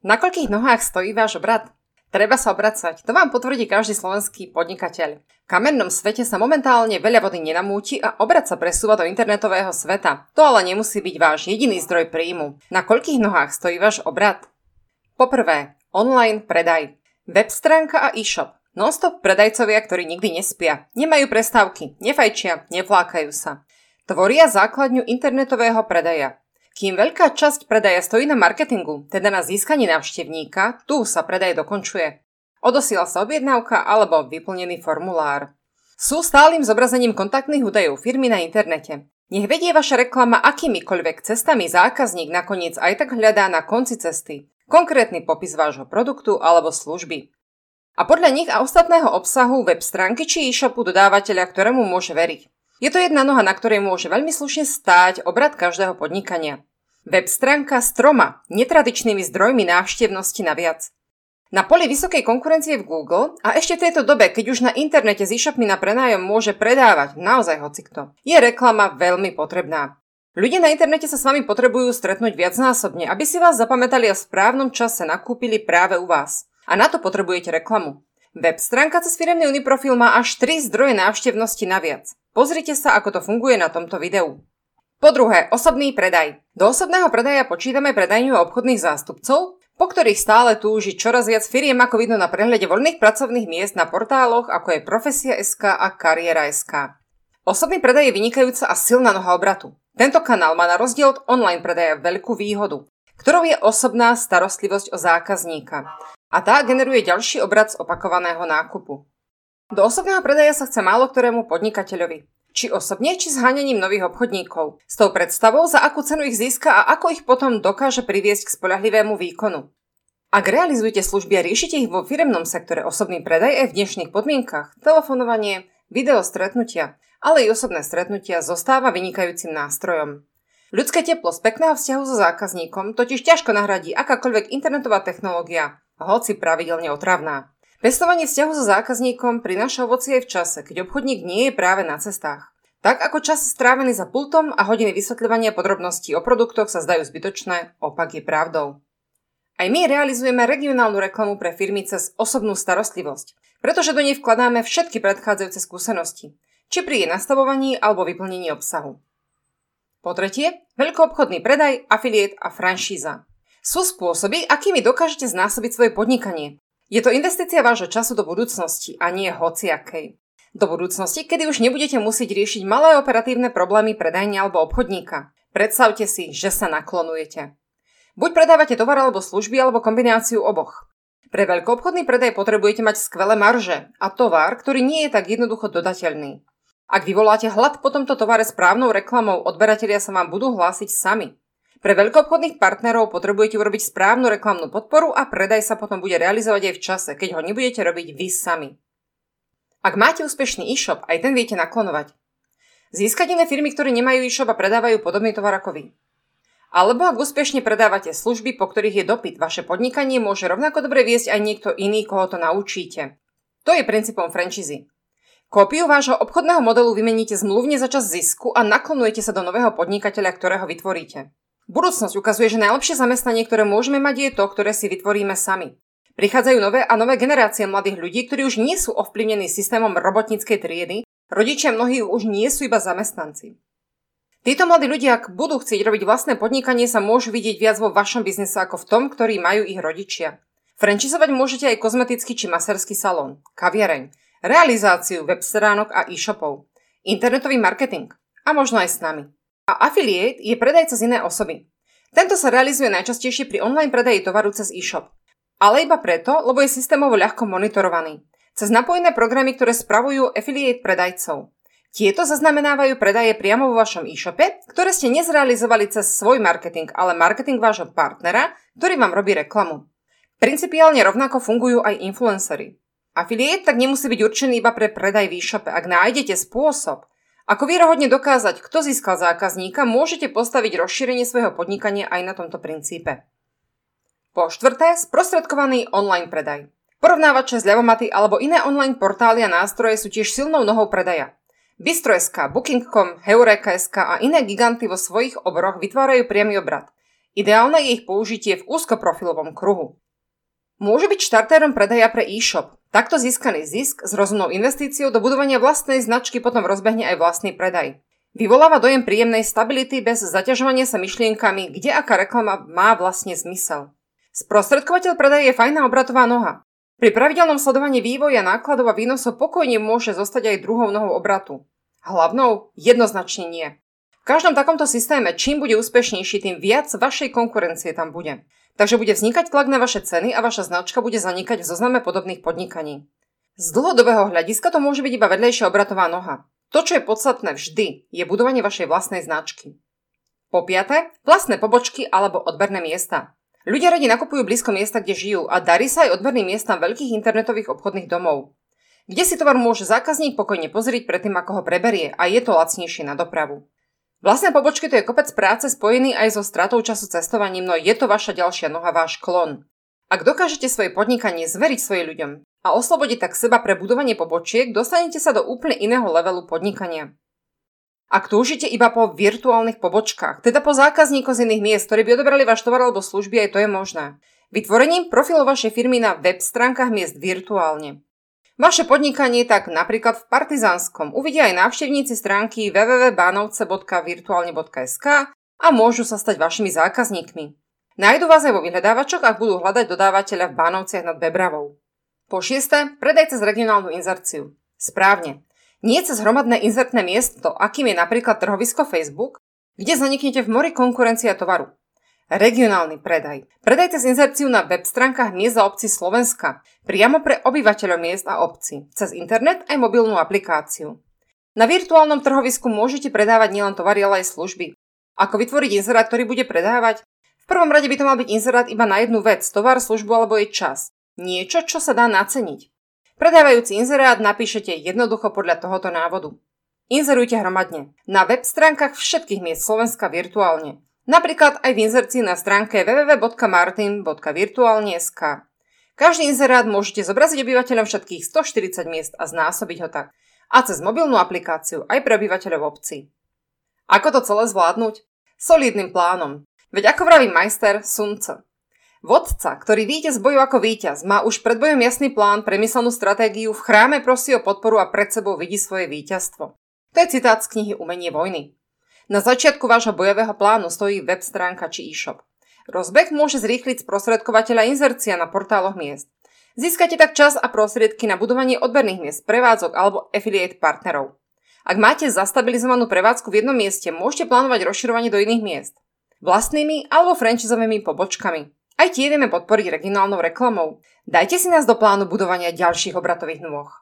Na koľkých nohách stojí váš obrad? Treba sa obracať, to vám potvrdí každý slovenský podnikateľ. V kamennom svete sa momentálne veľa vody nenamúti a obrad sa presúva do internetového sveta. To ale nemusí byť váš jediný zdroj príjmu. Na koľkých nohách stojí váš obrad? Poprvé, online predaj. Web stránka a e-shop. Nonstop predajcovia, ktorí nikdy nespia. Nemajú prestávky, nefajčia, nevlákajú sa. Tvoria základňu internetového predaja. Kým veľká časť predaja stojí na marketingu, teda na získanie návštevníka, tu sa predaj dokončuje. Odosiela sa objednávka alebo vyplnený formulár. Sú stálym zobrazením kontaktných údajov firmy na internete. Nech vedie vaša reklama akýmikoľvek cestami zákazník nakoniec aj tak hľadá na konci cesty konkrétny popis vášho produktu alebo služby. A podľa nich a ostatného obsahu web stránky či e-shopu dodávateľa, ktorému môže veriť. Je to jedna noha, na ktorej môže veľmi slušne stáť obrad každého podnikania. Web stránka s troma netradičnými zdrojmi návštevnosti naviac. Na poli vysokej konkurencie v Google a ešte v tejto dobe, keď už na internete s e-shopmi na prenájom môže predávať naozaj hocikto, je reklama veľmi potrebná. Ľudia na internete sa s vami potrebujú stretnúť viacnásobne, aby si vás zapamätali a v správnom čase nakúpili práve u vás. A na to potrebujete reklamu. Web stránka cez firemný Uniprofil má až 3 zdroje návštevnosti naviac. Pozrite sa, ako to funguje na tomto videu. Po druhé, osobný predaj. Do osobného predaja počítame predajňu obchodných zástupcov, po ktorých stále túži čoraz viac firiem, ako vidno na prehľade voľných pracovných miest na portáloch, ako je Profesia.sk a Kariera.sk. Osobný predaj je vynikajúca a silná noha obratu. Tento kanál má na rozdiel od online predaja veľkú výhodu, ktorou je osobná starostlivosť o zákazníka. A tá generuje ďalší obrad z opakovaného nákupu. Do osobného predaja sa chce málo ktorému podnikateľovi. Či osobne, či zháňaním nových obchodníkov. S tou predstavou, za akú cenu ich získa a ako ich potom dokáže priviesť k spolahlivému výkonu. Ak realizujete služby a riešite ich vo firemnom sektore osobný predaj aj v dnešných podmienkach, telefonovanie, video stretnutia, ale i osobné stretnutia zostáva vynikajúcim nástrojom. Ľudské teplo z pekného vzťahu so zákazníkom totiž ťažko nahradí akákoľvek internetová technológia, hoci pravidelne otravná. Pestovanie vzťahu so zákazníkom prináša ovocie v čase, keď obchodník nie je práve na cestách. Tak ako čas strávený za pultom a hodiny vysvetľovania podrobností o produktoch sa zdajú zbytočné, opak je pravdou. Aj my realizujeme regionálnu reklamu pre firmy cez osobnú starostlivosť, pretože do nej vkladáme všetky predchádzajúce skúsenosti, či pri jej nastavovaní alebo vyplnení obsahu. Po tretie, veľkoobchodný predaj, afiliét a franšíza. Sú spôsoby, akými dokážete znásobiť svoje podnikanie, je to investícia vášho času do budúcnosti a nie hociakej. Do budúcnosti, kedy už nebudete musieť riešiť malé operatívne problémy predajne alebo obchodníka. Predstavte si, že sa naklonujete. Buď predávate tovar alebo služby, alebo kombináciu oboch. Pre veľkoobchodný predaj potrebujete mať skvelé marže a tovar, ktorý nie je tak jednoducho dodateľný. Ak vyvoláte hlad po tomto tovare správnou reklamou, odberatelia sa vám budú hlásiť sami. Pre veľkoobchodných partnerov potrebujete urobiť správnu reklamnú podporu a predaj sa potom bude realizovať aj v čase, keď ho nebudete robiť vy sami. Ak máte úspešný e-shop, aj ten viete naklonovať. Získať iné firmy, ktoré nemajú e-shop a predávajú podobný tovar ako vy. Alebo ak úspešne predávate služby, po ktorých je dopyt, vaše podnikanie môže rovnako dobre viesť aj niekto iný, koho to naučíte. To je princípom franchízy. Kópiu vášho obchodného modelu vymeníte zmluvne za čas zisku a naklonujete sa do nového podnikateľa, ktorého vytvoríte. Budúcnosť ukazuje, že najlepšie zamestnanie, ktoré môžeme mať, je to, ktoré si vytvoríme sami. Prichádzajú nové a nové generácie mladých ľudí, ktorí už nie sú ovplyvnení systémom robotníckej triedy, rodičia mnohí už nie sú iba zamestnanci. Títo mladí ľudia, ak budú chcieť robiť vlastné podnikanie, sa môžu vidieť viac vo vašom biznise ako v tom, ktorý majú ich rodičia. Franchisovať môžete aj kozmetický či maserský salón, kaviareň, realizáciu web stránok a e-shopov, internetový marketing a možno aj s nami. A affiliate je predajca z iné osoby. Tento sa realizuje najčastejšie pri online predaji tovaru cez e-shop. Ale iba preto, lebo je systémovo ľahko monitorovaný. Cez napojené programy, ktoré spravujú affiliate predajcov. Tieto zaznamenávajú predaje priamo vo vašom e-shope, ktoré ste nezrealizovali cez svoj marketing, ale marketing vášho partnera, ktorý vám robí reklamu. Principiálne rovnako fungujú aj influencery. Affiliate tak nemusí byť určený iba pre predaj v e-shope. Ak nájdete spôsob, ako vierohodne dokázať, kto získal zákazníka, môžete postaviť rozšírenie svojho podnikania aj na tomto princípe. Po štvrté, sprostredkovaný online predaj. Porovnávače, zľavomaty alebo iné online portály a nástroje sú tiež silnou nohou predaja. Bistro.sk, Booking.com, Heureka.sk a iné giganty vo svojich oboroch vytvárajú priamy obrad. Ideálne je ich použitie v úzkoprofilovom kruhu. Môže byť štartérom predaja pre e-shop. Takto získaný zisk s rozumnou investíciou do budovania vlastnej značky potom rozbehne aj vlastný predaj. Vyvoláva dojem príjemnej stability bez zaťažovania sa myšlienkami, kde aká reklama má vlastne zmysel. Sprostredkovateľ predaje je fajná obratová noha. Pri pravidelnom sledovaní vývoja nákladov a výnosov pokojne môže zostať aj druhou nohou obratu. Hlavnou? Jednoznačne nie. V každom takomto systéme, čím bude úspešnejší, tým viac vašej konkurencie tam bude. Takže bude vznikať tlak na vaše ceny a vaša značka bude zanikať v zozname podobných podnikaní. Z dlhodobého hľadiska to môže byť iba vedlejšia obratová noha. To, čo je podstatné vždy, je budovanie vašej vlastnej značky. Po piate, vlastné pobočky alebo odberné miesta. Ľudia radi nakupujú blízko miesta, kde žijú a darí sa aj odberným miestam veľkých internetových obchodných domov. Kde si tovar môže zákazník pokojne pozrieť predtým, ako ho preberie a je to lacnejšie na dopravu. Vlastné pobočky to je kopec práce spojený aj so stratou času cestovaním, no je to vaša ďalšia noha, váš klon. Ak dokážete svoje podnikanie zveriť svojim ľuďom, a oslobodiť tak seba pre budovanie pobočiek, dostanete sa do úplne iného levelu podnikania. Ak túžite iba po virtuálnych pobočkách, teda po zákazníkoch z iných miest, ktorí by odobrali váš tovar alebo služby, aj to je možné. Vytvorením profilu vašej firmy na web stránkach miest virtuálne. Vaše podnikanie tak napríklad v Partizánskom uvidia aj návštevníci stránky www.banovce.virtuálne.sk a môžu sa stať vašimi zákazníkmi. Nájdu vás aj vo vyhľadávačoch, ak budú hľadať dodávateľa v Bánovciach nad Bebravou. Po šieste, predaj cez regionálnu inzerciu. Správne. Nie cez hromadné inzertné miesto, akým je napríklad trhovisko Facebook, kde zaniknete v mori konkurencia tovaru. Regionálny predaj. Predaj cez inzerciu na web stránkach miest a obcí Slovenska, priamo pre obyvateľov miest a obcí, cez internet aj mobilnú aplikáciu. Na virtuálnom trhovisku môžete predávať nielen tovary, ale aj služby. Ako vytvoriť inzerát, ktorý bude predávať? V prvom rade by to mal byť inzerát iba na jednu vec, tovar, službu alebo jej čas. Niečo, čo sa dá naceniť. Predávajúci inzerát napíšete jednoducho podľa tohoto návodu. Inzerujte hromadne. Na web stránkach všetkých miest Slovenska virtuálne. Napríklad aj v inzercii na stránke www.martin.virtuálne.sk. Každý inzerát môžete zobraziť obyvateľom všetkých 140 miest a znásobiť ho tak. A cez mobilnú aplikáciu aj pre obyvateľov obcí. Ako to celé zvládnuť? Solidným plánom. Veď ako vraví majster Sunce. Vodca, ktorý víťaz boju ako víťaz, má už pred bojom jasný plán, premyslenú stratégiu, v chráme prosí o podporu a pred sebou vidí svoje víťazstvo. To je citát z knihy Umenie vojny. Na začiatku vášho bojového plánu stojí web stránka či e-shop. Rozbeh môže zrýchliť sprostredkovateľa inzercia na portáloch miest. Získate tak čas a prostriedky na budovanie odberných miest, prevádzok alebo affiliate partnerov. Ak máte zastabilizovanú prevádzku v jednom mieste, môžete plánovať rozširovanie do iných miest. Vlastnými alebo franchisovými pobočkami. Aj tie vieme podporiť regionálnou reklamou. Dajte si nás do plánu budovania ďalších obratových nôh.